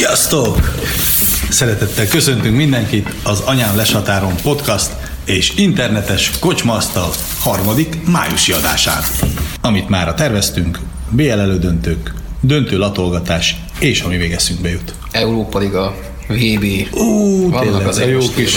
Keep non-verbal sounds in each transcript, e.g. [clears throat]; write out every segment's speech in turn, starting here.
Sziasztok! Szeretettel köszöntünk mindenkit az Anyám Leshatáron podcast és internetes kocsmasztal harmadik májusi adásán, amit már terveztünk, BL elődöntők, döntő latolgatás és ami még eszünkbe jut. Európa Liga, VB. Vannak tényleg, az a jó kis,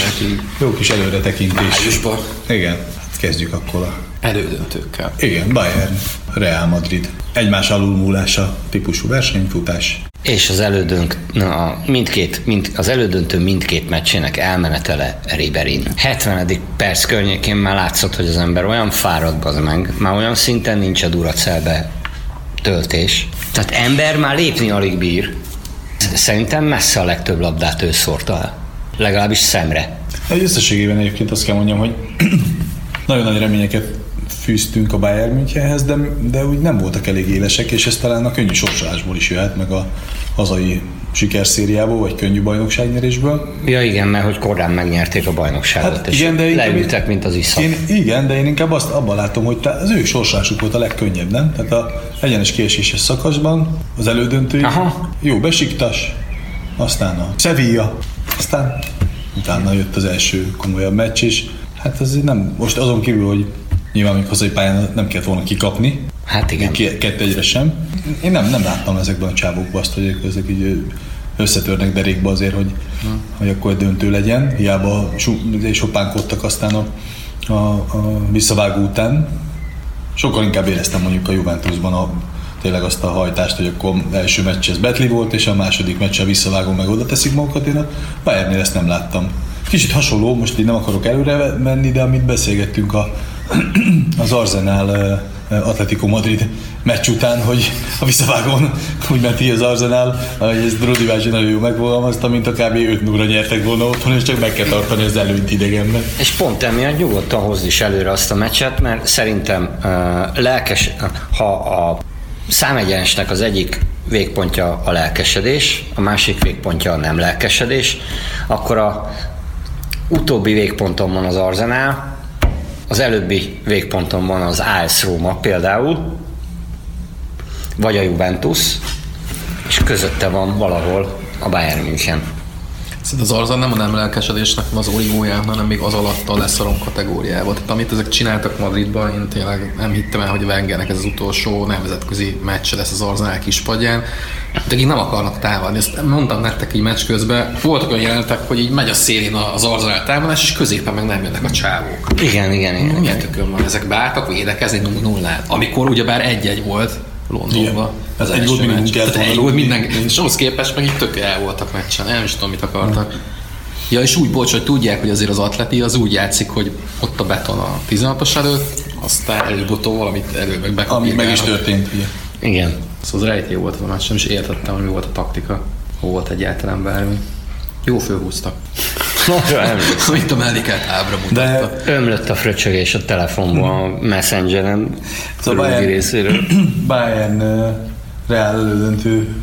jó kis előretekintés. Májusban. Igen, hát kezdjük akkor a... Elődöntőkkel. Igen, Bayern, Real Madrid. Egymás alulmúlása típusú versenyfutás. És az elődönk, na, mindkét, mind, az elődöntő mindkét meccsének elmenetele Riberin. 70. perc környékén már látszott, hogy az ember olyan fáradt az meg, már olyan szinten nincs a Duracelbe töltés. Tehát ember már lépni alig bír. Szerintem messze a legtöbb labdát ő szórta el. Legalábbis szemre. Egy összességében egyébként azt kell mondjam, hogy [clears throat] nagyon nagy reményeket fűztünk a Bayern Münchenhez, de, de úgy nem voltak elég élesek, és ez talán a könnyű sorsolásból is jöhet, meg a hazai sikerszériából, vagy könnyű bajnokságnyerésből. Ja igen, mert hogy korán megnyerték a bajnokságot, Hát és igen, de leültek, mint az iszap. Én, igen, de én inkább azt abban látom, hogy az ő sorsolásuk volt a legkönnyebb, nem? Tehát a egyenes kieséses szakaszban, az elődöntői, Aha. jó besiktas, aztán a Sevilla, aztán utána jött az első komolyabb meccs is. Hát ez nem, most azon kívül, hogy nyilván még hazai pályán nem kellett volna kikapni, Hát igen. Kettő egyre sem. Én nem, nem láttam ezekben a csávokban azt, hogy ezek így összetörnek derékba azért, hogy, hogy akkor döntő legyen. Hiába sopánkodtak aztán a, a, a visszavágó után. Sokkal inkább éreztem mondjuk a Juventusban a, tényleg azt a hajtást, hogy akkor első meccs ez Betli volt, és a második meccs a visszavágó meg oda teszik magukat. Én a Bayernnél ezt nem láttam. Kicsit hasonló, most így nem akarok előre menni, de amit beszélgettünk a, az Arsenal Atletico Madrid meccs után, hogy a visszavágón úgy ment ki az Arsenal, hogy ez Rudi Bácsi nagyon jó megfogalmazta, mint a kb. 5 0 nyertek volna otthon, és csak meg kell tartani az előnyt idegenben. És pont emiatt nyugodtan hozd is előre azt a meccset, mert szerintem uh, lelkes, ha a számegyenesnek az egyik végpontja a lelkesedés, a másik végpontja a nem lelkesedés, akkor a utóbbi végponton van az Arsenal, az előbbi végponton van az AS Róma például, vagy a Juventus, és közötte van valahol a Bayern München. Szerintem az Arzan nem a nem lelkesedésnek az origóján, hanem még az alatt a leszorom kategóriában. Tehát amit ezek csináltak Madridban, én tényleg nem hittem el, hogy Wengernek ez az utolsó nemzetközi meccs lesz az Arzenál kispadján. De így nem akarnak támadni. Ezt mondtam nektek így meccs közben. Voltak olyan jelentek, hogy így megy a szélén az Arzenál támadás, és középen meg nem jönnek a csávók. Igen, igen, igen. Milyen tökön van? Ezek beálltak védekezni 0 0 Amikor ugyebár egy-egy volt Londonban. Igen. Ez egy volt minimum kellett egy volna volt rúgni. minden, és ahhoz képest meg így tök el voltak meccsen. Nem is tudom, mit akartak. Ja, és úgy, bocs, hogy tudják, hogy azért az atleti az úgy játszik, hogy ott a beton a 16-os előtt, aztán előbb-utóbb valamit elő meg bekapják. Ami meg is történt, ugye. Igen. Szóval az rejtély volt a meccs, nem is értettem, hogy mi volt a taktika. Hol volt egyáltalán bármi. Jó fölhúztak. [laughs] Mint a melléket ábra mutatta. De Ömlött a fröcsögés a telefonból a Messengeren Szóval Bayern- részéről. [clears throat] Bayern Real elődöntő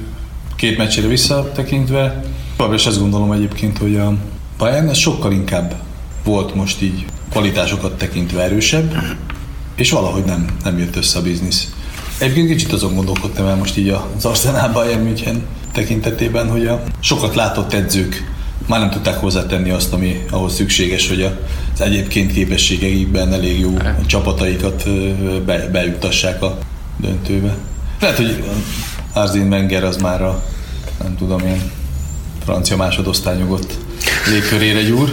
két meccsére visszatekintve, továbbra is azt gondolom egyébként, hogy a Bayern sokkal inkább volt most így kvalitásokat tekintve erősebb, és valahogy nem, nem jött össze a biznisz. Egyébként kicsit azon gondolkodtam el most így az Arsenal Bayern München tekintetében, hogy a sokat látott edzők már nem tudták hozzátenni azt, ami ahhoz szükséges, hogy az egyébként képességeikben elég jó csapataikat be, bejutassák a döntőbe. Lehet, hogy Arzin Wenger az már a, nem tudom én, francia másodosztály nyugodt légkörére gyúr.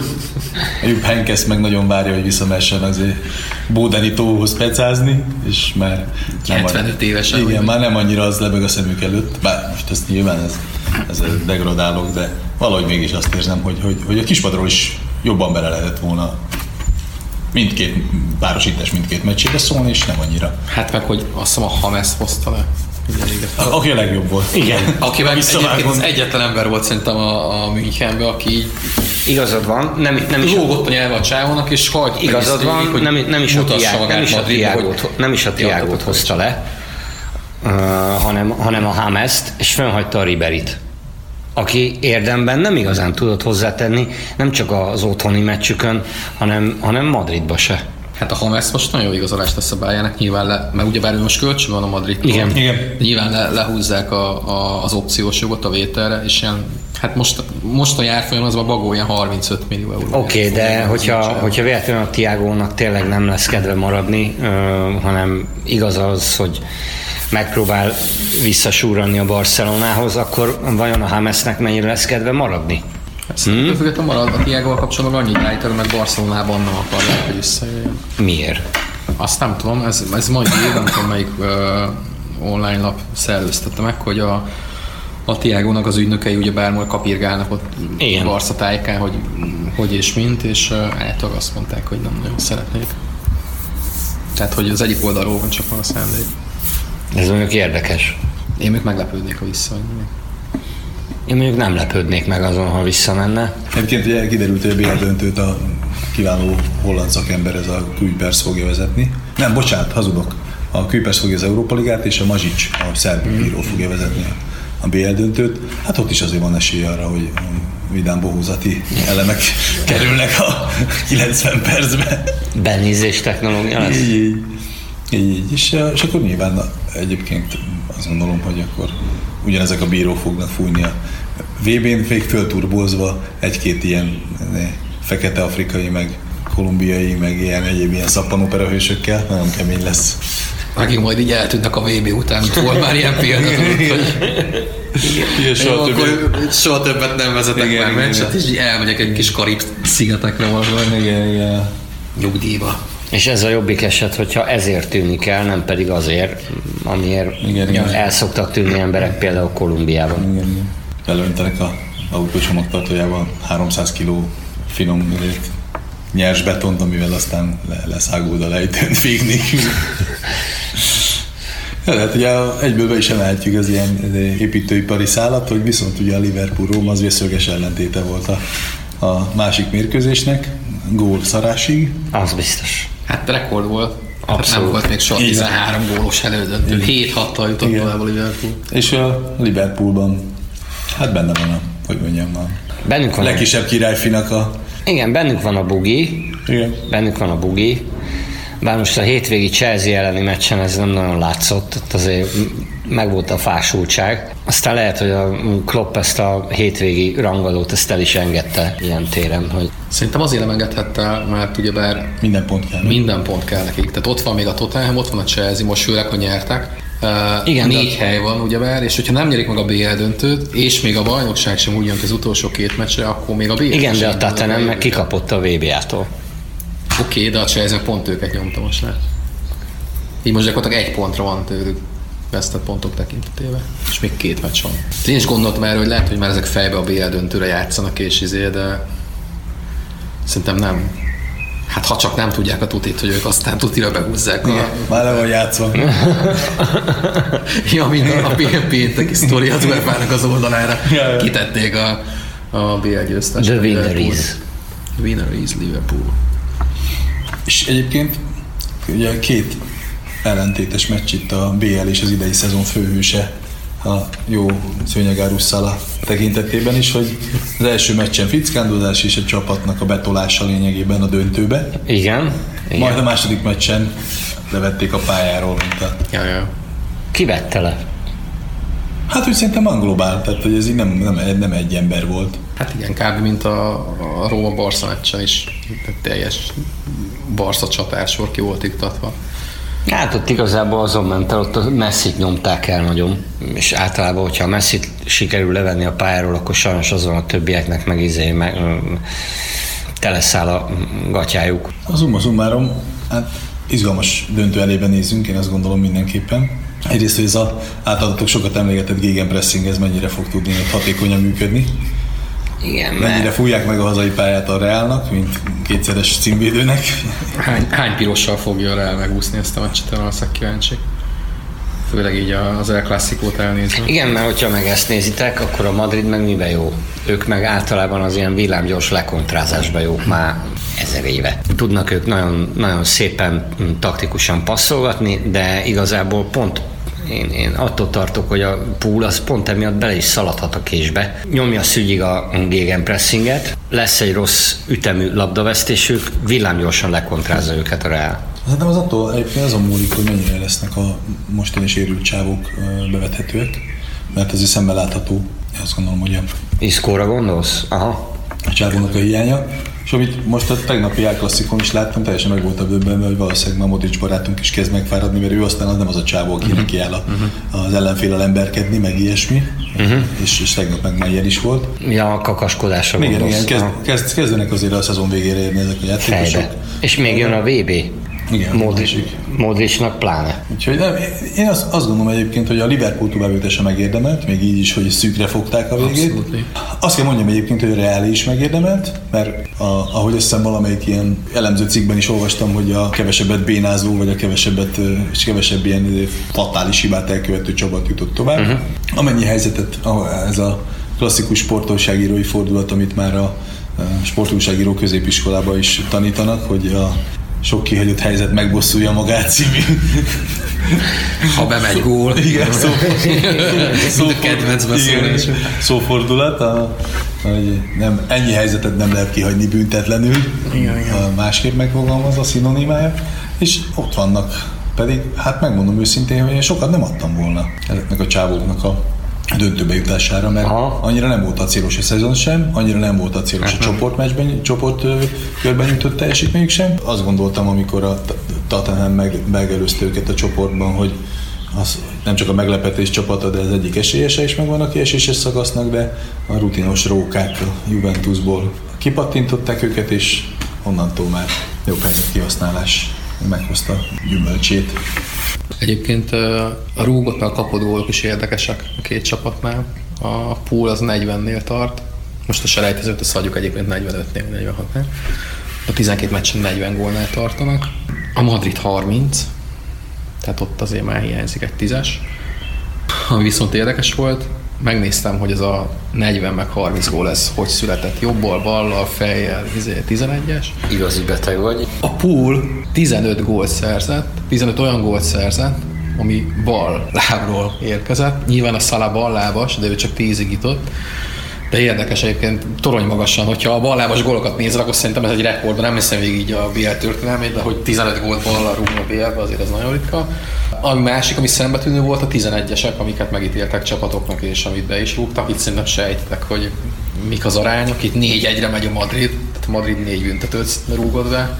Jupp Heynckes meg nagyon várja, hogy visszamessen azért Bódeni tóhoz pecázni, és már 75 évesen, Igen, már nem annyira az lebeg a szemük előtt, bár most ez nyilván ez, ez degradálok, de valahogy mégis azt érzem, hogy, hogy, hogy a kispadról is jobban bele lehetett volna mindkét párosítás mindkét meccsébe szólni, és nem annyira. Hát meg, hogy azt hiszem a Hames hozta le. A- Aki a legjobb volt. Igen. [laughs] Aki meg egyébként az egyetlen ember volt szerintem a, a Münchenben, aki így Igazad van, nem, nem is lógott a nyelve a csávónak, és hagyta Igazad van, végig, hogy nem, nem is a, mutassa tiág, magát nem is a hogy- nem is a tehát hozta le, uh, hanem, hanem a Hamest, és fennhagyta a Riberit aki érdemben nem igazán tudott hozzátenni, nem csak az otthoni meccsükön, hanem, hanem Madridba se. Hát a Hames most nagyon jó igazolást tesz a Bayernnek, nyilván le, mert ugyebár ő most kölcsön van a Madrid. Igen. Igen. Nyilván le, lehúzzák a, a, az opciós jogot a vételre, és ilyen, hát most, most a járfolyam az a bagó ilyen 35 millió euró. Oké, okay, de hogyha, hogyha véletlenül a Tiagónak tényleg nem lesz kedve maradni, ö, hanem igaz az, hogy megpróbál visszasúrani a Barcelonához, akkor vajon a Hamesnek mennyire lesz kedve maradni? Hmm? Függetlenül marad a Tiago kapcsolatban annyit állítanak, mert Barcelonában nem akarják, hogy visszajöjjön. Miért? Azt nem tudom, ez, ez majd ír, nem tudom melyik uh, online lap szerveztette meg, hogy a, a Tiago-nak az ügynökei ugye bármol kapirgálnak ott Igen. Barca tájékán, hogy hogy és mint, és általában azt mondták, hogy nem nagyon szeretnék. Tehát, hogy az egyik oldalról van csak van a szándék. Ez mondjuk érdekes. Én még meglepődnék, ha visszaadni. Én mondjuk nem lepődnék meg azon, ha visszamenne. Egyébként ugye kiderült, hogy a BL döntőt a kiváló holland szakember, ez a Kuipers fogja vezetni. Nem, bocsánat, hazudok. A Kuipers fogja az Európa Ligát, és a Mazsics, a szerb bíró fogja vezetni a, a BL döntőt. Hát ott is azért van esély arra, hogy vidám bohózati elemek [laughs] kerülnek a 90 percbe. Benézés technológia lesz? Így, így. Így, így. És, eh, és akkor nyilván egyébként azt gondolom, hogy akkor ugyanezek a bírók fognak fújni a VB-n még fölturbozva egy-két ilyen eh, fekete afrikai, meg kolumbiai, meg ilyen egyéb ilyen szappanopera hősökkel, nagyon kemény lesz. Akik majd így eltűnnek a VB után, volt már ilyen hogy Igen, soha többé- akkor soha többet nem vezetek Igen, már meccset, és így elmegyek egy kis karib szigetekre valahol Igen, igen. nyugdíjba. És ez a jobbik eset, hogyha ezért tűnik el, nem pedig azért, amiért Igen, igen. el szoktak tűnni emberek például Kolumbiában. igen, igen. Belöntenek a autócsomagtartójában 300 kg finom izét, nyers betont, amivel aztán le, leszáguld a lejtőn. Ja, lehet, ugye egyből be is emelhetjük az ilyen építőipari szállat, hogy viszont ugye a Liverpool-Róm az vészöges ellentéte volt a, a másik mérkőzésnek, gól szarásig. Az biztos. Hát rekord volt. Hát Abszolút. nem volt még soha Igen. 13 gólos elődöntő. 7-6-tal jutott Igen. tovább a Liverpool. És a Liverpoolban, hát benne van a, hogy mondjam, a Bennünk van, a, legkisebb királyfinak a... igen, bennünk van a bugi, Igen. bennünk van a bugi, bár most a hétvégi Chelsea elleni meccsen ez nem nagyon látszott, ott azért megvolt a fásultság. Aztán lehet, hogy a Klopp ezt a hétvégi rangadót ezt el is engedte ilyen téren, hogy Szerintem azért nem engedhette, mert ugyebár Minden pont kell. minden pont kell nekik. Tehát ott van még a Tottenham, ott van a Chelsea, most főleg, hogy nyertek. Uh, Igen, négy de- hely van, ugyebár, és hogyha nem nyerik meg a BL döntőt, és még a bajnokság sem úgy jön ki az utolsó két meccsre, akkor még a BL igen, de a Tottenham meg kikapott a VB-tól. Oké, okay, de a Chelsea pont őket nyomta most le. Így most gyakorlatilag egy pontra van tőlük vesztett pontok tekintetében. És még két meccs van. Én is gondoltam erről, hogy lehet, hogy már ezek fejbe a BL döntőre játszanak és izé, de szerintem nem. Hát ha csak nem tudják a tutit, hogy ők aztán tutira behúzzák a, Igen, már le van játszva. [laughs] ja, mint a BL pénteki sztori az UEFA-nak az oldalára. Ja, ja. Kitették a, a BL győztes. The winner is. Winner is Liverpool. És egyébként ugye két ellentétes meccs itt a BL és az idei szezon főhőse a jó szőnyegárus szala tekintetében is, hogy az első meccsen fickándozás és a csapatnak a betolása lényegében a döntőbe. Igen. Igen. Majd a második meccsen levették a pályáról, mint a... Ja, ja. Ki vette le? Hát úgy szerintem van globál, tehát hogy ez így nem, nem, nem egy ember volt. Hát igen, kb. mint a, a Róma-Barca meccsen is teljes Barca csatársor ki volt iktatva. Hát ott igazából azon ment el, ott a messzit nyomták el nagyon, és általában, hogyha a messzit sikerül levenni a pályáról, akkor sajnos azon a többieknek meg izé, meg, teleszáll a gatyájuk. A Zumma Zummárom, hát izgalmas döntő elébe nézünk, én azt gondolom mindenképpen. Egyrészt, hogy ez a általatok sokat emlegetett gegenpressing, ez mennyire fog tudni hatékonyan működni. Igen, Mennyire mert fújják meg a hazai pályát a Reálnak, mint kétszeres címvédőnek. Hány, hány pirossal fogja rá megúszni ezt a meccset, arra leszek kíváncsi. Főleg így a- az El Clasico-t elnézve. igen, mert hogyha meg ezt nézitek, akkor a Madrid meg miben jó? Ők meg általában az ilyen villámgyors lekontrázásban jók már ezer éve. Tudnak ők nagyon, nagyon szépen taktikusan passzolgatni, de igazából pont én, én attól tartok, hogy a pool az pont emiatt bele is szaladhat a késbe. Nyomja szügyig a gegenpressinget, lesz egy rossz ütemű labdavesztésük, villámgyorsan lekontrázza őket a Real. Szerintem az attól egyébként azon múlik, hogy mennyire lesznek a mostani sérült csávok bevethetőek, mert ez is szemben látható. Azt gondolom, hogy a Iszkóra gondolsz? Aha. a csávónak a hiánya. És amit most a tegnapi elklasszikon is láttam, teljesen meg voltam döbbenve, hogy valószínűleg már Modric barátunk is kezd megfáradni, mert ő aztán az nem az a csávó, aki neki áll a, az ellenfélel emberkedni, meg ilyesmi. És, és tegnap meg már ilyen is volt. Ja, a kakaskodásra Igen, igen, kezd, kezd, kezdenek azért a szezon végére érni ezek a játékosok. Fejbe. És még jön a VB. Igen, Modric. Modricnak pláne. Úgyhogy nem, én azt, azt gondolom egyébként, hogy a Liverpool továbbjutása megérdemelt, még így is, hogy szűkre fogták a végét. Abszolút. Azt kell mondjam egyébként, hogy a Real is megérdemelt, mert a, ahogy azt hiszem valamelyik ilyen elemző cikkben is olvastam, hogy a kevesebbet bénázó, vagy a kevesebbet, és kevesebb ilyen fatális hibát elkövető csapat jutott tovább. Uh-huh. Amennyi helyzetet, ez a klasszikus sportolságírói fordulat, amit már a ö, sportújságíró középiskolában is tanítanak, hogy a sok kihagyott helyzet megbosszulja magát című Ha bemegy gól. igen, szó, szó, a kedvenc beszélés. szófordulat, a, hogy nem, ennyi helyzetet nem lehet kihagyni büntetlenül, Igen, igen. Másképp megfogalmaz a szinonimája, és ott vannak. Pedig, hát megmondom őszintén, hogy én sokat nem adtam volna ezeknek a csávóknak a döntőbe jutására, mert Aha. annyira nem volt a célos a szezon sem, annyira nem volt a célos Hát a csoportmeccsben, csoport körben nyújtott teljesítményük sem. Azt gondoltam, amikor a Tottenham meg, megelőzte őket a csoportban, hogy az nem csak a meglepetés csapata, de az egyik esélyese is megvan a kieséses szakasznak, de a rutinos rókák a Juventusból kipattintották őket, és onnantól már jobb helyzet kihasználás meghozta gyümölcsét. Egyébként a rúgott meg a kapott gólok is érdekesek a két csapatnál. A pool az 40-nél tart. Most a selejtezőt azt hagyjuk egyébként 45-nél, 46-nél. A 12 meccsen 40 gólnál tartanak. A Madrid 30, tehát ott azért már hiányzik egy tízes. Ami viszont érdekes volt, megnéztem, hogy ez a 40 meg 30 gól ez hogy született. Jobbal, ballal, fejjel, izé, 11-es. Igazi beteg vagy. A pool 15 gólt szerzett, 15 olyan gólt szerzett, ami bal lábról érkezett. Nyilván a Szala bal lábas, de ő csak 10 jutott. De érdekes egyébként torony magasan, hogyha a ballábas gólokat nézel, akkor szerintem ez egy rekord, nem hiszem végig így a BL történelmét, de hogy 15 gólt ballal rúgni a BL-be, azért ez nagyon ritka. A másik, ami szembetűnő volt, a 11-esek, amiket megítéltek csapatoknak, és amit be is rúgtak. Itt szerintem sejtitek, hogy mik az arányok. Itt 4-1-re megy a Madrid, tehát Madrid 4 büntetőt rúgott be,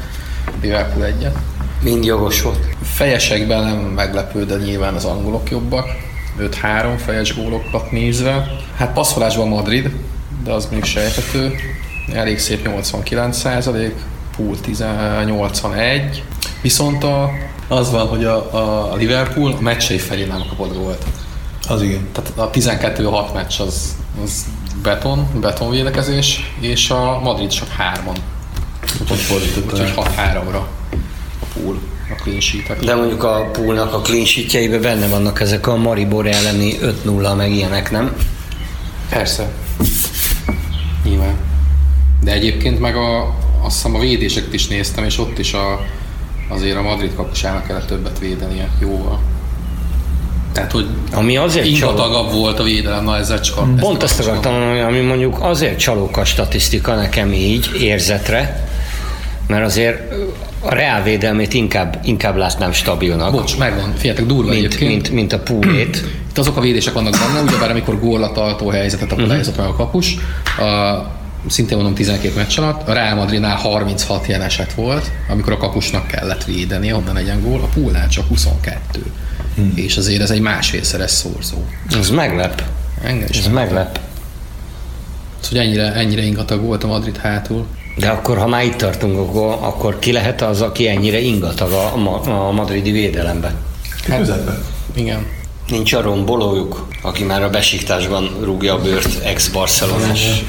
Liverpool egyet. Mind jogos volt. Fejesekben nem meglepő, de nyilván az angolok jobbak. 5-3 fejes gólokat nézve. Hát passzolásban Madrid, de az még sejtető. Elég szép 89 százalék, Pool 10 81. Viszont a, az van, hogy a, a Liverpool a meccsei felé nem kapott gólt. Az igen. Tehát a 12-6 meccs az, az beton, betonvédekezés, és a Madrid csak hárman. Úgyhogy fordított, úgyhogy 6-3-ra a pool, a clean sheet De mondjuk a poolnak a clean sheetjeiben benne vannak ezek a Maribor elleni 5-0 meg ilyenek, nem? Persze. Nyilván. De egyébként meg a, azt hiszem a védéseket is néztem, és ott is a, azért a Madrid kapusának kellett többet védenie jóval. Tehát, hogy Ami azért ingatagabb volt a védelem, na ezzel csak a, ezt Pont azt akartam akartam mondani, ami mondjuk azért csalók a statisztika nekem így, érzetre, mert azért a reál védelmét inkább, inkább látnám stabilnak, Bocs, megvan. Figyeljetek, durva mint, egyébként. mint, mint a poolét. [clears throat] Itt azok a védések vannak benne, ugyebár amikor góllataltó helyzetet Mhm. akadályozott meg a kapus, a, szintén mondom 12 meccs alatt, a Real Madridnál 36 ilyen eset volt, amikor a kapusnak kellett védeni, onnan legyen gól, a poolnál csak 22. Hmm. És azért ez egy másfélszeres szorzó. Ez meglep. Engem is Ez nem. meglep. Hogy ennyire, ennyire ingatag volt a Madrid hátul. De akkor, ha már itt tartunk, akkor, akkor ki lehet az, aki ennyire ingatag a, a madridi védelembe? Hát- Közepben. Igen. Nincs a rombolójuk, aki már a besikításban rúgja a bőrt ex-barcelonás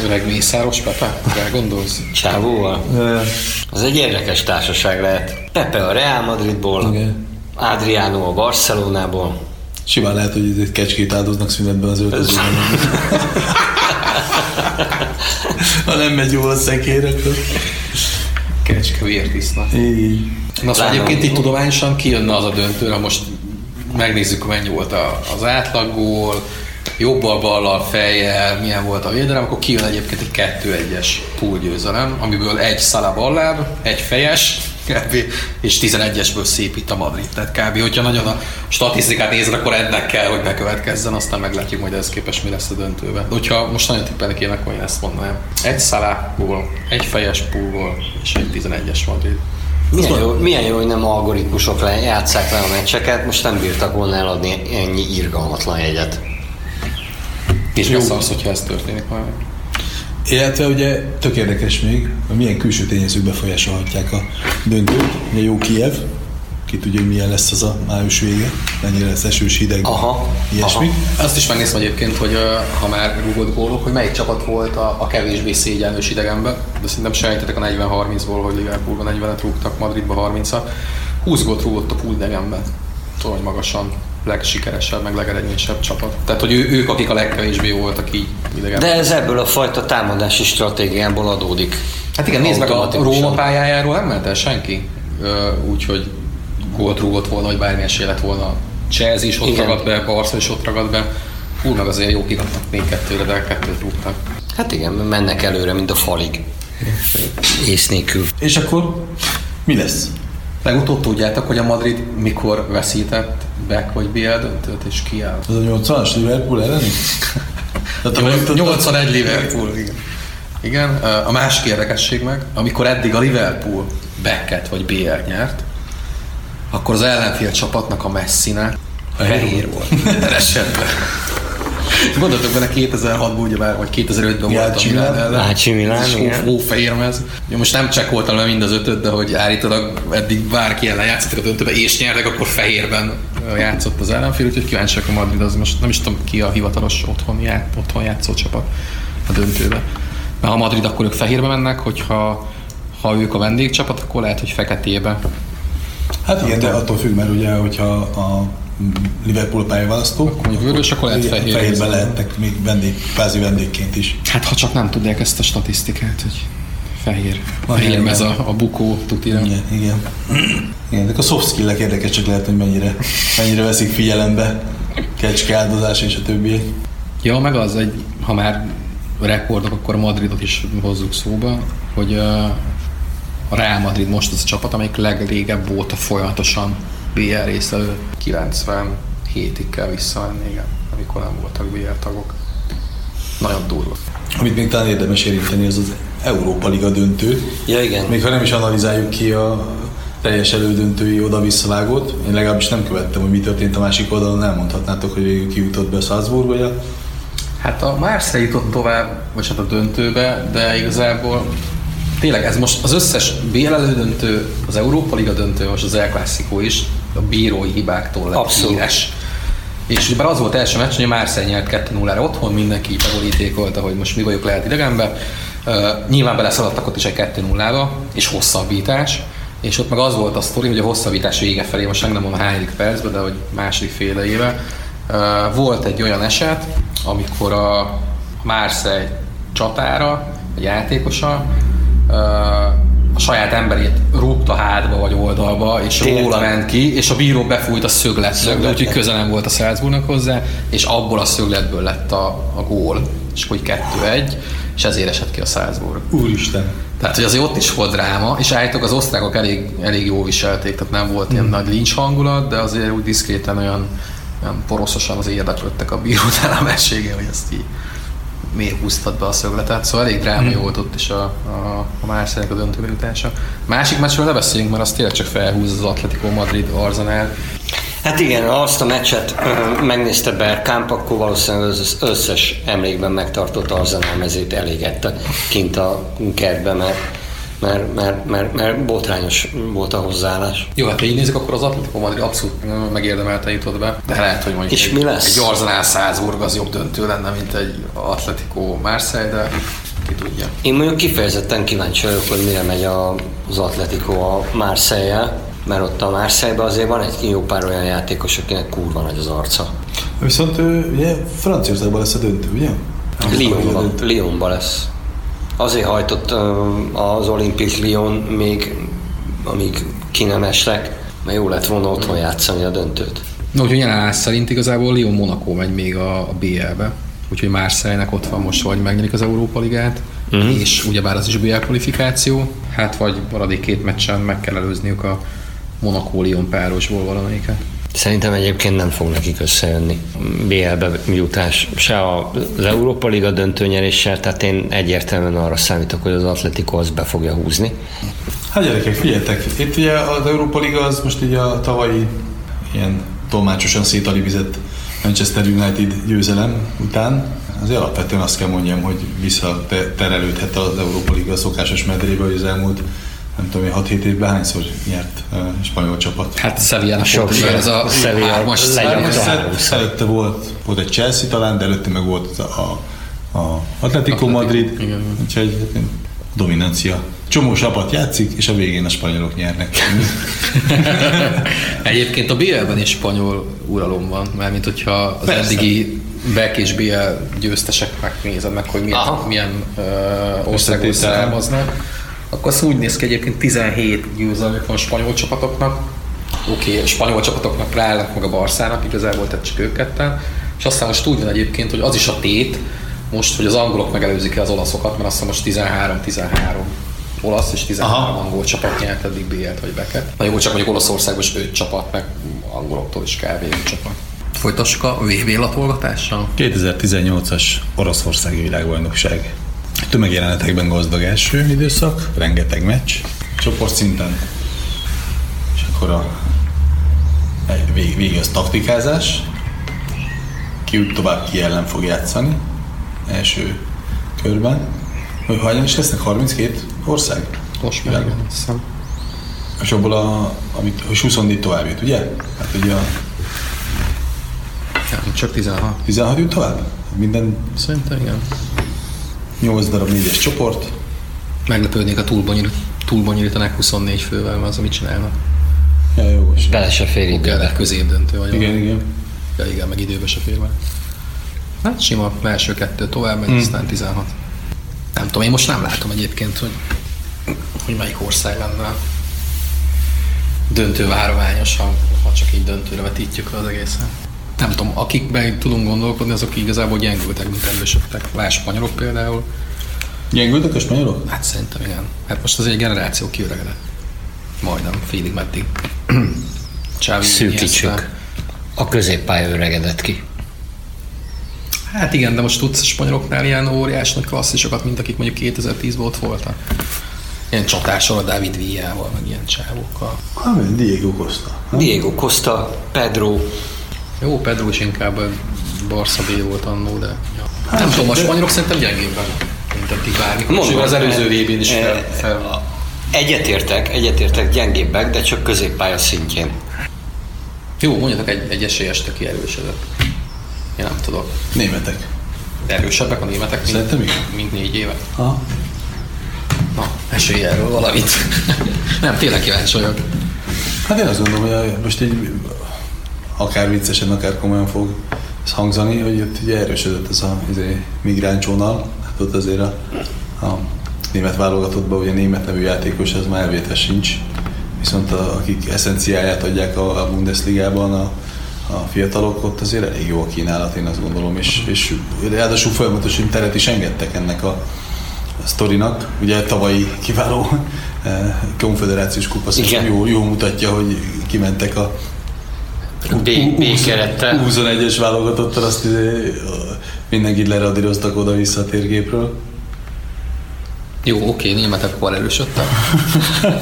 Öreg Mészáros Pepe, rá gondolsz? csávóval. Az egy érdekes társaság lehet. Pepe a Real Madridból, Igen. Adriano a Barcelonából. Simán lehet, hogy itt egy kecskét áldoznak szünetben az öltözőben. [laughs] ha nem megy jól a szekér, akkor... Kecske vért isznak. Így. Na szóval egyébként itt tudományosan kijönne az a döntőre, most megnézzük, mennyi volt az átlaggól, jobbal, ballal, fejjel, milyen volt a védelem, akkor kijön egyébként egy 2-1-es győzelem, amiből egy szalaballáb, egy fejes, kb. és 11-esből szépít a Madrid. Tehát kb. hogyha nagyon a statisztikát nézed, akkor ennek kell, hogy bekövetkezzen, aztán meglátjuk majd ez képes mi lesz a döntőben. De hogyha most nagyon tippelni kéne, akkor én ezt mondanám. Egy szalából, egy fejes púlból és egy 11-es Madrid. Milyen jó, milyen jó, hogy nem algoritmusok le, játsszák le a meccseket, most nem bírtak volna eladni ennyi irgalmatlan jegyet. És mi az, hogyha ez történik majd? Illetve ugye tök érdekes még, hogy milyen külső tényezők befolyásolhatják a döntőt. Ugye jó Kiev, ki tudja, hogy milyen lesz az a május vége, mennyire lesz esős, hideg, Aha, ilyesmi. Aha. Azt is megnézem egyébként, hogy ha már rúgott gólok, hogy melyik csapat volt a, a kevésbé szégyenlős idegenben, de szerintem sejtetek a 40-30-ból, hogy Liverpoolban 40-et rúgtak, Madridba 30-at. 20 gólt rúgott a pool idegenben. Tudom, hogy magasan legsikeresebb, meg legeredményesebb csapat. Tehát, hogy ő, ők, akik a legkevésbé voltak így idegen. De ez ebből a fajta támadási stratégiából adódik. Hát igen, nézd meg a. Róma pályájáról, nem ment el senki. Úgyhogy gólt rúgott volna, vagy bármi esély lett volna. Chelsea is ott Igen. ragadt be, Barca is ott ragadt be. Hú, meg azért jó kiraktak még kettőre, de kettőt rúgtak. Hát igen, mennek előre, mint a falig. Ész nélkül. És akkor mi lesz? Legutóbb tudjátok, hogy a Madrid mikor veszített Beck vagy BL döntőt, és ki áll? Az a 80-as Liverpool elleni? Tehát a 81 Liverpool, igen. Igen, a másik érdekesség meg, amikor eddig a Liverpool Becket vagy BL nyert, akkor az ellenfél csapatnak a Messina fehér volt minden esetben. Gondoltok bele 2006-ban ugye már, vagy 2005-ben volt a Milán Milán. ellen. Lácsi Milán, És igen. hó, fehér mez. Ugye most nem csekkoltam le mind az ötöt, de hogy állítólag eddig bárki ellen játszottak a döntőbe és nyertek, akkor fehérben játszott az ellenfél, úgyhogy kíváncsiak a Madrid, az most nem is tudom ki a hivatalos otthon, já, otthon játszó csapat a döntőbe. Mert ha a Madrid, akkor ők fehérbe mennek, hogyha ha ők a vendégcsapat, akkor lehet, hogy feketébe. Hát igen, de attól függ, mert ugye, hogyha a Liverpool pályaválasztó, Akkor mondjuk vörös, akkor lehet fehér. Fehérben lehetnek még vendég, kvázi vendégként is. Hát ha csak nem tudják ezt a statisztikát, hogy fehér. Van Fehér igen. a, a bukó tutira. Igen, igen. Igen, de a soft skill-ek érdekes csak lehet, hogy mennyire, mennyire veszik figyelembe kecske áldozás és a többiek. Ja, meg az egy, ha már rekordok, akkor Madridot is hozzuk szóba, hogy a Real Madrid most az a csapat, amelyik legrégebb volt a folyamatosan BL résztvevő. 97-ig kell visszamenni, igen, amikor nem voltak BL tagok. Nagyon durva. Amit még talán érdemes érinteni, az az Európa Liga döntő. Ja, igen. Még ha nem is analizáljuk ki a teljes elődöntői oda-visszavágót, én legalábbis nem követtem, hogy mi történt a másik oldalon, elmondhatnátok, hogy végül kijutott be Salzburg, vagy a Hát a Marseille jutott tovább, vagy hát a döntőbe, de igazából tényleg ez most az összes BL elődöntő, az Európa Liga döntő, most az El Clasico is a bírói hibáktól lett Abszolút. híres. És ugye az volt első meccs, hogy a Marseille nyert 2-0-ra otthon, mindenki megolítékolta, hogy most mi vagyok lehet idegenben. Uh, nyilván beleszaladtak ott is egy 2-0-ba, és hosszabbítás. És ott meg az volt a sztori, hogy a hosszabbítás vége felé, most nem mondom hányadik percben, de hogy második fél éve, uh, volt egy olyan eset, amikor a Marseille csatára, a játékosa, uh, a saját emberét rúgta hátba vagy oldalba, és Tényleg? róla ment ki, és a bíró befújt a Szögletbe. úgyhogy köze nem volt a Salzburgnak hozzá, és abból a szögletből lett a, a gól, és hogy 2-1, és ezért esett ki a Salzburg. Úristen. Tehát, hogy azért ott is volt dráma, és állítólag az osztrákok elég, elég jó viselték, tehát nem volt ilyen nagy lincs hangulat, de azért úgy diszkréten olyan, olyan poroszosan az érdeklődtek a bírónál a messége, hogy ezt így miért húztad be a szögletet. Szóval elég drámai volt ott is a, a, a Marseille a döntőbe jutása. Másik meccsről ne beszéljünk, mert az tényleg csak felhúz az Atletico Madrid Arsenal. Hát igen, ha azt a meccset ö, megnézte Bergkamp, akkor valószínűleg az összes emlékben megtartott Arsenal mezét elégette kint a kertbe, mert, mert, mert, mert, mert botrányos volt a hozzáállás. Jó, hát ha így nézzük, akkor az Atletico Madrid abszolút megérdemelte jutott be, de lehet, hogy mondjuk És egy, mi lesz? egy Arsenal Salzburg az jobb döntő lenne, mint egy Atletico Marseille, de ki tudja. Én mondjuk kifejezetten kíváncsi vagyok, hogy mire megy a, az Atletico a marseille mert ott a marseille azért van egy jó pár olyan játékos, akinek kurva nagy az arca. Viszont ö, ugye Franciaországban lesz a döntő, ugye? Lyonban, Lyonban lesz. Azért hajtott az Olympique Lyon még, amíg ki nem estek, mert jó lett volna otthon játszani a döntőt. No, úgyhogy jelen szerint igazából Lyon Monaco megy még a, a BL-be, úgyhogy Marseille-nek ott van most, vagy megnyerik az Európa Ligát, uh-huh. és ugyebár az is BL kvalifikáció, hát vagy maradék két meccsen meg kell előzniük a Monaco-Lyon párosból valamelyiket. Szerintem egyébként nem fog nekik összejönni BL-be jutás se az Európa Liga döntőnyeréssel, tehát én egyértelműen arra számítok, hogy az Atletico az be fogja húzni. Hát gyerekek, figyeljetek, itt ugye az Európa Liga az most így a tavalyi ilyen tolmácsosan szétalibizett Manchester United győzelem után azért alapvetően azt kell mondjam, hogy visszaterelődhet az Európa Liga szokásos medrébe, hogy az elmúlt nem tudom, 6-7 évben hányszor nyert uh, spanyol csapat. Hát Sevilla sok, ez a Sevilla Előtte volt, volt egy Chelsea talán, de előtte meg volt a, a, a Atletico Madrid, igen. úgyhogy dominancia. Csomó csapat játszik, és a végén a spanyolok nyernek. [laughs] Egyébként a BL-ben is spanyol uralom van, mert mint hogyha az Persze. eddigi Beck és BL győztesek nézed meg, hogy milyen, milyen uh, országból származnak akkor az úgy néz ki egyébként 17 győzelmük van spanyol csapatoknak, oké, okay, spanyol csapatoknak ráállnak meg a Barszának, igazából tehát csak ők ketten, és aztán most úgy van egyébként, hogy az is a tét, most, hogy az angolok megelőzik az olaszokat, mert azt hiszem most 13-13 olasz és 13 Aha. angol csapat nyert eddig BL-t vagy beket. Na jó, csak mondjuk Olaszországban is 5 csapat, meg angoloktól is kb. 5 csapat. Folytassuk a VB latolgatással? 2018-as Oroszországi világbajnokság tömegjelenetekben gazdag első időszak, rengeteg meccs, csoportszinten, és akkor a vég, végig az taktikázás, ki úgy tovább ki ellen fog játszani első körben. Hogy hányan is lesznek? 32 ország? Most már, igen, hiszem. És abból a, amit, hogy 24 tovább jut, ugye? Hát ugye a... Ja, csak 16. 16 jut tovább? Minden... Szerintem igen. 8 darab négyes csoport. Meglepődnék, a túlbonyolítanák 24 fővel, mert az, amit csinálnak. Ja, jó. Bele se fér időbe. középdöntő vagy. Igen, igen. Ja, igen, meg időbe se fér bele. Hát sima, első kettő tovább, meg hmm. aztán 16. Nem tudom, én most nem látom egyébként, hogy, hogy melyik ország lenne döntő várványos, ha, ha csak így döntőre vetítjük az egészen nem tudom, akikben tudunk gondolkodni, azok igazából gyengültek, mint erősödtek. Lás spanyolok például. Gyengültek a spanyolok? Hát szerintem igen. Hát most az egy generáció kiöregedett. Majdnem, félig meddig. [clears throat] Szűkítsük. A középpálya öregedett ki. Hát igen, de most tudsz a spanyoloknál ilyen óriás nagy klasszisokat, mint akik mondjuk 2010-ben ott voltak. Ilyen csatással a David Villával, meg ilyen csávokkal. Hát, Diego Costa. Diego Costa, Pedro, jó, Pedro is inkább Barca B volt annó, de ja. hát, nem tudom, a spanyolok szerintem gyengébben, mint eddig bármikor. Mondom, az előző vb is fel, fel. Egyetértek, egyetértek gyengébbek, de csak középpálya szintjén. Jó, mondjatok egy, egy esélyest, aki erősödött. Én nem tudok. Németek. De erősebbek a németek, mint, mint, mint négy éve. Ha. Na, esélye erről valamit. [laughs] nem, tényleg kíváncsi vagyok. Hát én azt gondolom, hogy most így akár viccesen, akár komolyan fog ez hangzani, hogy ott ugye erősödött ez a izé, migránsvonal, hát ott azért a, a német válogatottban ugye német nevű játékos, ez már elvétel sincs, viszont a, akik eszenciáját adják a, a Bundesligában, a, a fiatalok, ott azért elég jó a kínálat, én azt gondolom, és, és ráadásul folyamatosan teret is engedtek ennek a, a sztorinak. Ugye tavalyi kiváló eh, konfederációs kupa jó, jó mutatja, hogy kimentek a B, B kerettel. 21-es válogatottal azt izé, mindenkit leradíroztak oda-vissza a térgépről. Jó, oké, németek hol erősödtek?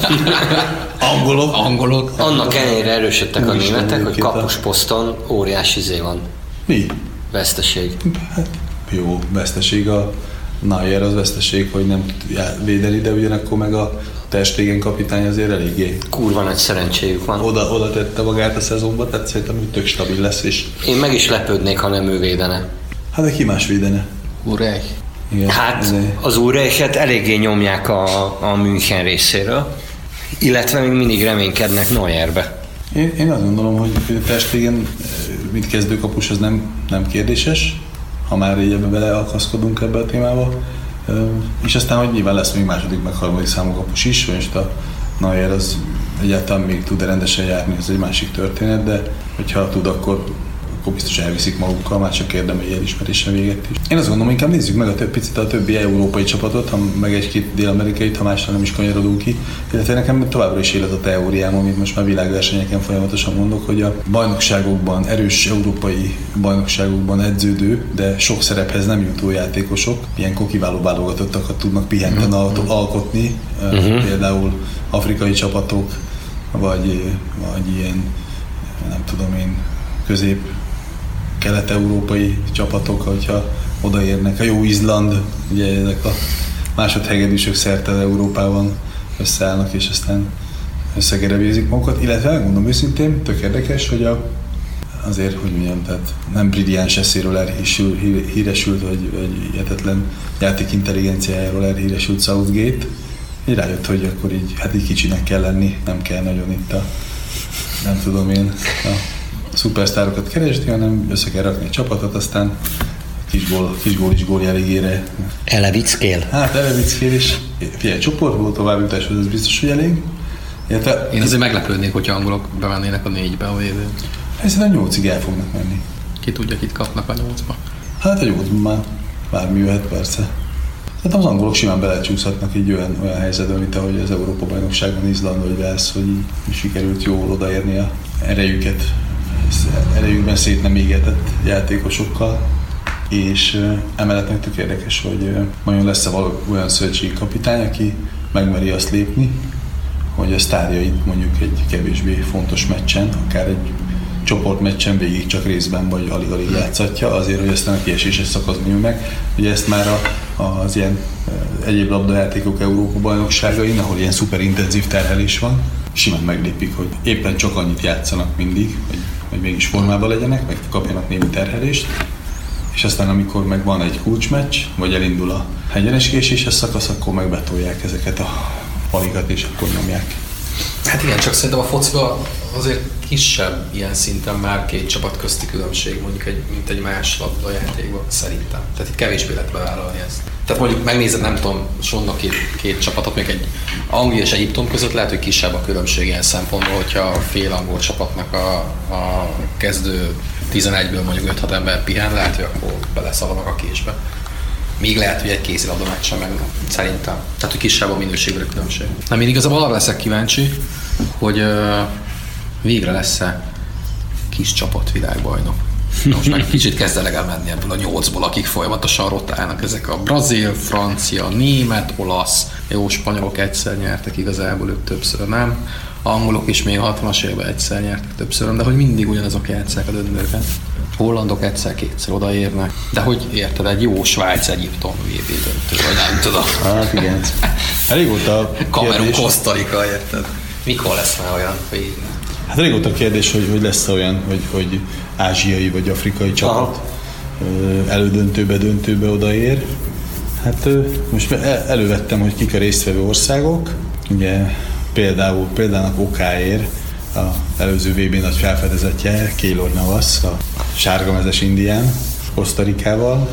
[laughs] Angolok. Angolok. Annak ellenére erősödtek a németek, hogy kapusposzton óriási izé van. Mi? Veszteség. Hát, jó, veszteség a Nayer az veszteség, hogy nem tud védeni, de ugyanakkor meg a Testégen kapitány azért eléggé. Kurva nagy szerencséjük van. Oda, oda tette magát a szezonba, tehát szerintem úgy tök stabil lesz. És... Én meg is lepődnék, ha nem ő védene. Hát de ki más védene? Urek. Igen, hát de... az Ureichet eléggé nyomják a, a München részéről, illetve még mindig reménykednek Neuerbe. Én, én azt gondolom, hogy a Testégen mit kezdőkapus az nem, nem kérdéses, ha már így ebbe beleakaszkodunk ebbe a témába. És aztán, hogy nyilván lesz még második, meg harmadik számú kapus is, most a Neuer az egyáltalán még tud rendesen járni, ez egy másik történet, de hogyha tud, akkor akkor biztos elviszik magukkal, már csak érdemei elismerése véget is. Én azt gondolom, inkább nézzük meg a több picit a többi európai csapatot, ha meg egy-két dél-amerikai, ha másra nem is kanyarodunk ki. Illetve nekem továbbra is élet a teóriám, amit most már világversenyeken folyamatosan mondok, hogy a bajnokságokban, erős európai bajnokságokban edződő, de sok szerephez nem jutó játékosok, ilyen kiváló válogatottakat tudnak pihenten uh-huh. alkotni, uh-huh. például afrikai csapatok, vagy, vagy ilyen, nem tudom én, közép kelet-európai csapatok, hogyha odaérnek. A jó Izland, ugye ezek a másodhegedűsök szerte Európában összeállnak, és aztán összegerebézik magukat, illetve megmondom őszintén, tök érdekes, hogy a, azért, hogy mondjam, tehát nem brilliáns eszéről elhíresült, híresült, vagy, vagy hihetetlen játék intelligenciájáról elhíresült Southgate, így rájött, hogy akkor így, hát így kicsinek kell lenni, nem kell nagyon itt a, nem tudom én, a szupersztárokat keresni, hanem össze kell rakni egy csapatot, aztán kis gól, kis gól is gól jelégére. Elevickél? Hát Elevickél is. Figyelj, csoportból továbbjutáshoz ez biztos, hogy elég. Érte, Én azért meglepődnék, hogyha angolok bemennének a négybe a végén. Hát szerintem nyolcig el fognak menni. Ki tudja, kit kapnak a nyolcba? Hát a nyolcban már bármi jöhet, persze. Tehát az angolok simán belecsúszhatnak egy olyan, olyan helyzetbe, mint ahogy az Európa bajnokságon Izland vagy Velsz, hogy sikerült jól odaérni a erejüket erejükben szét nem égetett játékosokkal, és emellett meg tök érdekes, hogy majd lesz-e olyan szövetségi kapitány, aki megmeri azt lépni, hogy a sztárjait mondjuk egy kevésbé fontos meccsen, akár egy csoportmeccsen végig csak részben vagy alig-alig játszatja, azért, hogy aztán a kieséses szakasz meg. Ugye ezt már a, az ilyen egyéb labdajátékok Európa bajnokságain, ahol ilyen szuper intenzív terhelés van, simán meglépik, hogy éppen csak annyit játszanak mindig, hogy hogy mégis formában legyenek, meg kapjanak némi terhelést, és aztán amikor meg van egy kulcsmeccs, vagy elindul a hegyenes késéses szakasz, akkor megbetolják ezeket a palikat, és akkor nyomják. Hát igen, csak szerintem a fociba azért kisebb ilyen szinten már két csapat közti különbség, mondjuk egy, mint egy más labdajátékban, szerintem. Tehát itt kevésbé lehet bevállalni ezt. Tehát mondjuk megnézed, nem tudom, sonnak két, két csapatot, még egy Anglia és Egyiptom között lehet, hogy kisebb a különbség ilyen szempontból, hogyha a fél angol csapatnak a, a kezdő 11-ből mondjuk 5-6 ember pihen, lehet, hogy akkor beleszaladnak a késbe. Még lehet, hogy egy kézilabda meccsen meg szerintem. Tehát, hogy kisebb a minőségben a különbség. Nem, én igazából arra leszek kíváncsi, hogy uh, végre lesz-e kis csapat világbajnok. Most már kicsit kezd elegem menni ebből a nyolcból, akik folyamatosan rotálnak. Ezek a brazil, francia, német, olasz, jó spanyolok egyszer nyertek igazából, ők többször nem. Angolok is még 60-as évben egyszer nyertek többször, de hogy mindig ugyanazok játszák a döntőket. Hollandok egyszer-kétszer odaérnek, de hogy érted, egy jó Svájc Egyiptom VB döntő, vagy nem tudom. Hát igen. Régóta Kamerun, Kosztarika, érted? Mikor lesz már olyan, hogy Hát régóta kérdés, hogy, hogy lesz olyan, hogy, hogy ázsiai vagy afrikai csapat Aha. elődöntőbe, döntőbe odaér. Hát most elővettem, hogy kik a résztvevő országok. Ugye például, például Okáér, a előző VB nagy felfedezetje, Kélor Navas, a sárgamezes Indián, Kosztarikával,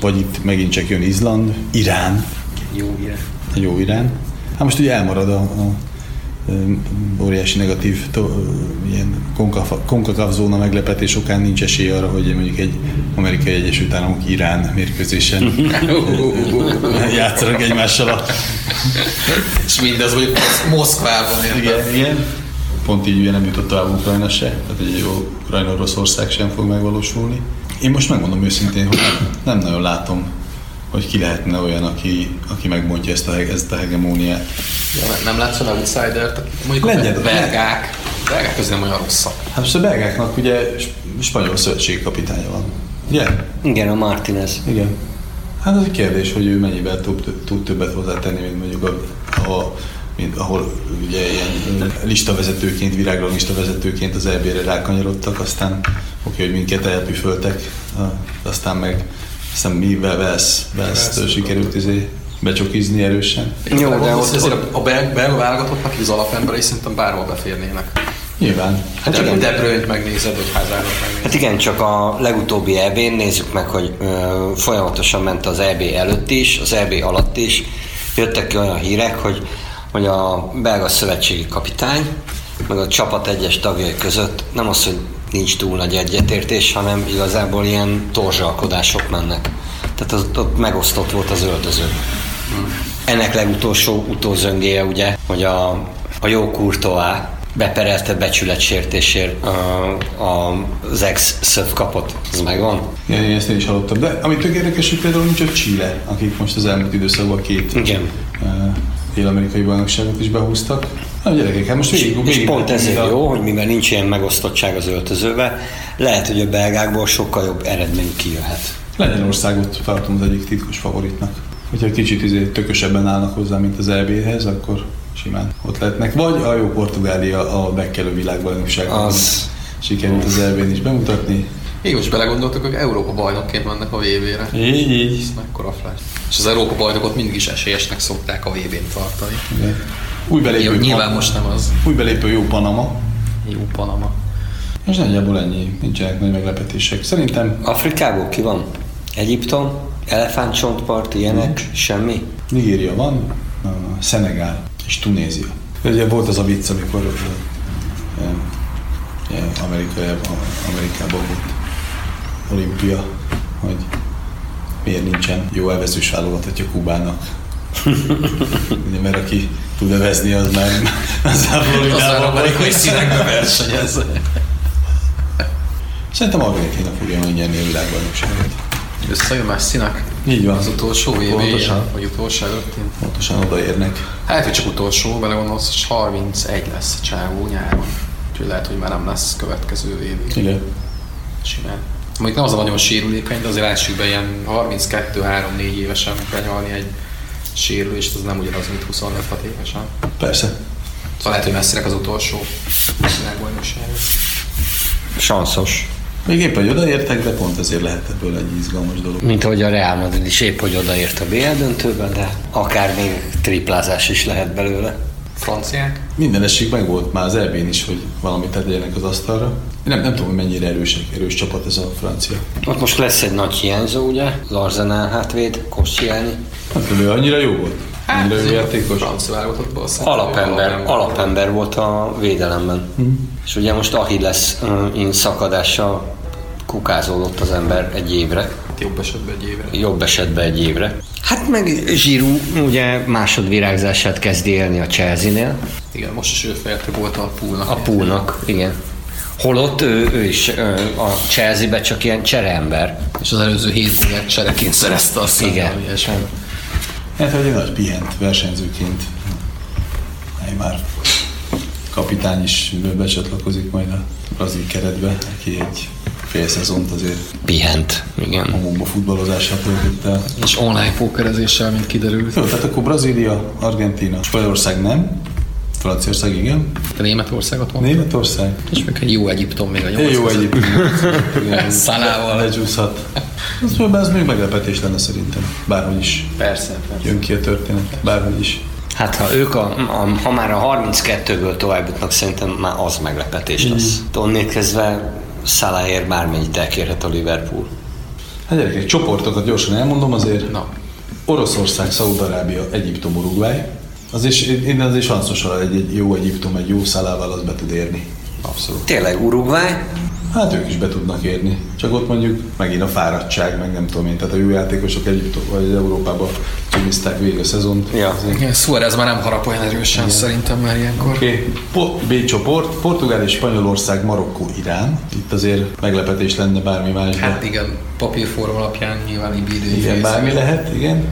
vagy itt megint csak jön Izland, Irán. Jó Irán. Jó Irán. Hát most ugye elmarad a, a óriási negatív ilyen konkakav zóna meglepetés okán nincs esély arra, hogy mondjuk egy amerikai Egyesült Államok Irán mérkőzésen [laughs] játszanak egymással a... És mindez, hogy Moszkvában. Igen, igen. Pont így ugye nem jutott tovább Ukrajna se, tehát egy jó Ukrajna-Oroszország sem fog megvalósulni. Én most megmondom őszintén, hogy nem nagyon látom hogy ki lehetne olyan, aki, aki megmondja ezt a, ezt a hegemóniát. Ja, nem látsz olyan outsider-t, mondjuk Legyen, a belgák, belgák közül nem olyan rosszak. Hát most a belgáknak ugye spanyol szövetségi kapitánya van. Ugye? Igen, a Martinez. Igen. Hát az egy kérdés, hogy ő mennyivel tud, tud többet hozzátenni, mint mondjuk a, a mint ahol ugye ilyen listavezetőként, virágra listavezetőként az EB-re rákanyarodtak, aztán oké, hogy minket elpüföltek, aztán meg hiszem mi Velsz, sikerült izé becsokizni erősen. Jó, de ott, ott, a belga válogatottnak az alapemberei szerintem bárhol beférnének. Nyilván. Hát, hát igen. De Bruyne megnézed, vagy Hazardot megnézed. Hát igen, csak a legutóbbi eb nézzük meg, hogy ö, folyamatosan ment az EB előtt is, az EB alatt is. Jöttek ki olyan hírek, hogy hogy a belga szövetségi kapitány, meg a csapat egyes tagjai között nem az, hogy nincs túl nagy egyetértés, hanem igazából ilyen torzsalkodások mennek. Tehát az, ott megosztott volt az öltöző. Ennek legutolsó utózöngéje ugye, hogy a, a jó kurtoá beperelte becsületsértésért a, a, az ex-szöv kapott. Ez megvan? Igen, én ezt én is hallottam. De ami tök érdekes, hogy például nincs ott Chile, akik most az elmúlt időszakban két Igen. uh, dél-amerikai bajnokságot is behúztak. Na gyerekek, hát most végig, És végig pont ezért a- jó, hogy mivel nincs ilyen megosztottság az öltözőbe, lehet, hogy a belgákból sokkal jobb eredmény kijöhet. Lengyelországot tartom az egyik titkos favoritnak. Hogyha egy kicsit izé, tökösebben állnak hozzá, mint az EB-hez, akkor simán ott lehetnek. Vagy a jó Portugália a bekkelő világbajnokságon. Az- Sikerült az EB-n is bemutatni. Így most belegondoltak, hogy Európa bajnokként mennek a VB-re. Így, így. Ez mekkora flash. És az Európa bajnokot mindig is esélyesnek szokták a VB-n tartani. Igen. Új belépő, Jó, nyilván most nem az. új belépő jó Panama. Jó Panama. És nagyjából ennyi, nincsenek nagy meglepetések. Szerintem Afrikából ki van? Egyiptom? Elefántcsontpart, ilyenek? Semmi? Nigéria van, uh, Szenegál és Tunézia. Ugye volt az a vicc, amikor uh, Amerikában, Amerikában volt olimpia, hogy miért nincsen jó elvezős válogatotja Kubának. [laughs] Mert aki tud evezni, az már az már már Floridában amerikai színekbe versenyez. [laughs] Szerintem Argentina fogja majd nyerni a világbajnokságot. Összejön Messinek? Így van. Az utolsó VB, Pontosan. vagy utolsó előttén. Pontosan odaérnek. Hát, hogy csak utolsó, belegondolsz, és 31 lesz a csávó nyáron. Úgyhogy lehet, hogy már nem lesz következő VB. Igen. Simán. Mondjuk nem az a nagyon sérülékeny, de azért lássuk be, ilyen 32-3-4 évesen benyalni egy sérülést, az nem ugyanaz, mint 25 évesen. Persze. Szóval lehet, hogy messzinek az utolsó világbajnokságot. Sanszos. Még épp, hogy odaértek, de pont ezért lehet ebből egy izgalmas dolog. Mint ahogy a Real Madrid is épp, hogy odaért a BL döntőben, de akár még triplázás is lehet belőle. Franciák? Minden esély meg volt már az EB-n is, hogy valamit tegyenek az asztalra. Én nem, nem tudom, hogy mennyire erős, erős csapat ez a francia. Ott most lesz egy nagy hiányzó, ugye? Az Arsenal hátvéd, Koscielny. Nem tudom, ő annyira jó volt. Annyira jó játékos. Francia válogatottból Alapember, alapember volt a védelemben. És ugye most Achilles in szakadással kukázódott az ember egy évre, Jobb esetben egy évre. jobb esetben egy évre. Hát meg Zsirú ugye másodvirágzását kezdi élni a Chelsea-nél, Igen, most is ő fejlte volt a poolnak. a Púlnak, igen. Holott ő, ő is ö, a Chelsea-be csak ilyen csereember. És az előző hét gólját csereként szerezte azt Igen. ilyesmi. Hát, hogy egy nagy pihent versenyzőként. Neymar kapitány is becsatlakozik majd a brazil keretbe, aki egy fél szezont azért Pihent, igen. homokba futballozással töltött el. És online pókerezéssel, mint kiderült. Jó, tehát akkor Brazília, Argentina, Spanyolország nem, Franciaország igen, Te Németországot mondtad? Németország. És még egy jó Egyiptom még a Jó, jó nyolc. egyébként. Igen, Szalával. Lecsúszhat. Az, ez még meglepetés lenne szerintem. Bárhogy is Persze, persze. jön ki a történet. Bárhogy is. Hát ha ők, a, a, ha már a 32-ből tovább jutnak, szerintem már az meglepetés lesz. Onnét kezdve Salahért bármennyit elkérhet a Liverpool. Hát gyerekek, csoportokat gyorsan elmondom azért. Na, Oroszország, Szaúd-Arábia, Egyiptom, Uruguay. Az is, én azért sanszosra egy, egy jó Egyiptom, egy jó szalával az be tud érni. Abszolút. Tényleg Uruguay, Hát ők is be tudnak érni. Csak ott mondjuk megint a fáradtság, meg nem tudom én. Tehát a jó játékosok Egyiptom vagy Európában csimizták végig a szezont. Ja. Azért- igen, Suarez már nem harap olyan erősen szerintem már ilyenkor. Oké, okay. Po- B csoport, Portugál és Spanyolország, Marokkó, Irán. Itt azért meglepetés lenne bármi más. Hát igen, papírforma alapján nyilván Ibidő. igen, bármi lehet, igen.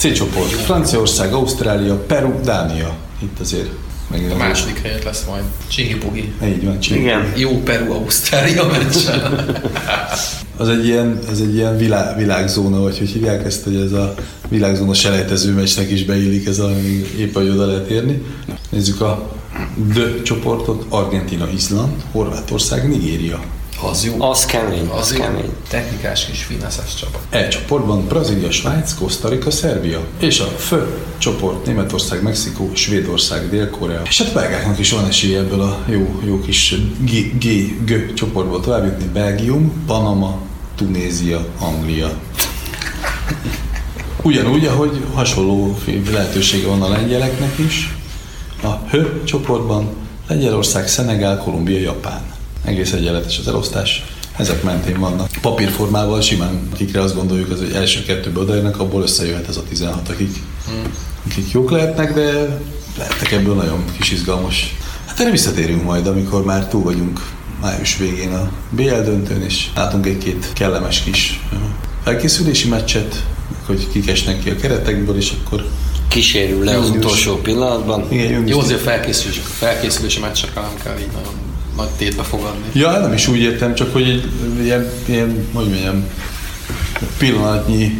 C csoport, Franciaország, Ausztrália, Peru, Dánia. Itt azért megint A második helyet lesz majd. Csihi Pugi. Így van, Csík. igen. Jó Peru-Ausztrália meccsen. [laughs] Az egy ilyen, ez egy ilyen világ, világzóna, vagy hogy hívják ezt, hogy ez a világzóna selejtező meccsnek is beillik ez a, épp hogy oda lehet érni. Nézzük a D csoportot, Argentina, Izland, Horvátország, Nigéria. Az jó. Az kemény, az, Az jó. kemény. Technikás kis fineszes csapat. E csoportban Brazília, Svájc, Costa Rica, Szerbia. És a F csoport Németország, Mexikó, Svédország, Dél-Korea. És hát belgáknak is van esélye ebből a jó, jó kis G, G, G csoportból tovább jutni. Belgium, Panama, Tunézia, Anglia. Ugyanúgy, ahogy hasonló lehetősége van a lengyeleknek is, A Hö csoportban Lengyelország, Szenegál, Kolumbia, Japán. Egész egyenletes az elosztás. Ezek mentén vannak. Papírformával simán, akikre azt gondoljuk, az, hogy első kettőbe odaérnek, abból összejöhet ez a 16, akik, akik jók lehetnek, de lehetnek ebből nagyon kis izgalmas. Hát erre visszatérünk majd, amikor már túl vagyunk május végén a BL döntőn, és látunk egy-két kellemes kis felkészülési meccset, hogy kik esnek ki a keretekből, és akkor Kísérül le az utolsó pillanatban. igen, június Jó, azért felkészülések, a felkészülési meccsekre nem kell így nagyon nagy tétbe fogadni. Ja, nem is úgy értem, csak hogy egy ilyen, ilyen hogy mondjam, pillanatnyi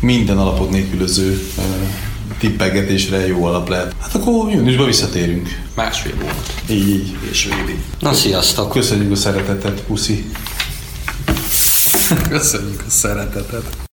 minden alapot nélkülöző ö, tippelgetésre jó alap lehet. Hát akkor júniusban visszatérünk. Másfél volt. Így, így. És VB. Na, sziasztok! Köszönjük a szeretetet, puszi. Köszönjük a szeretetet.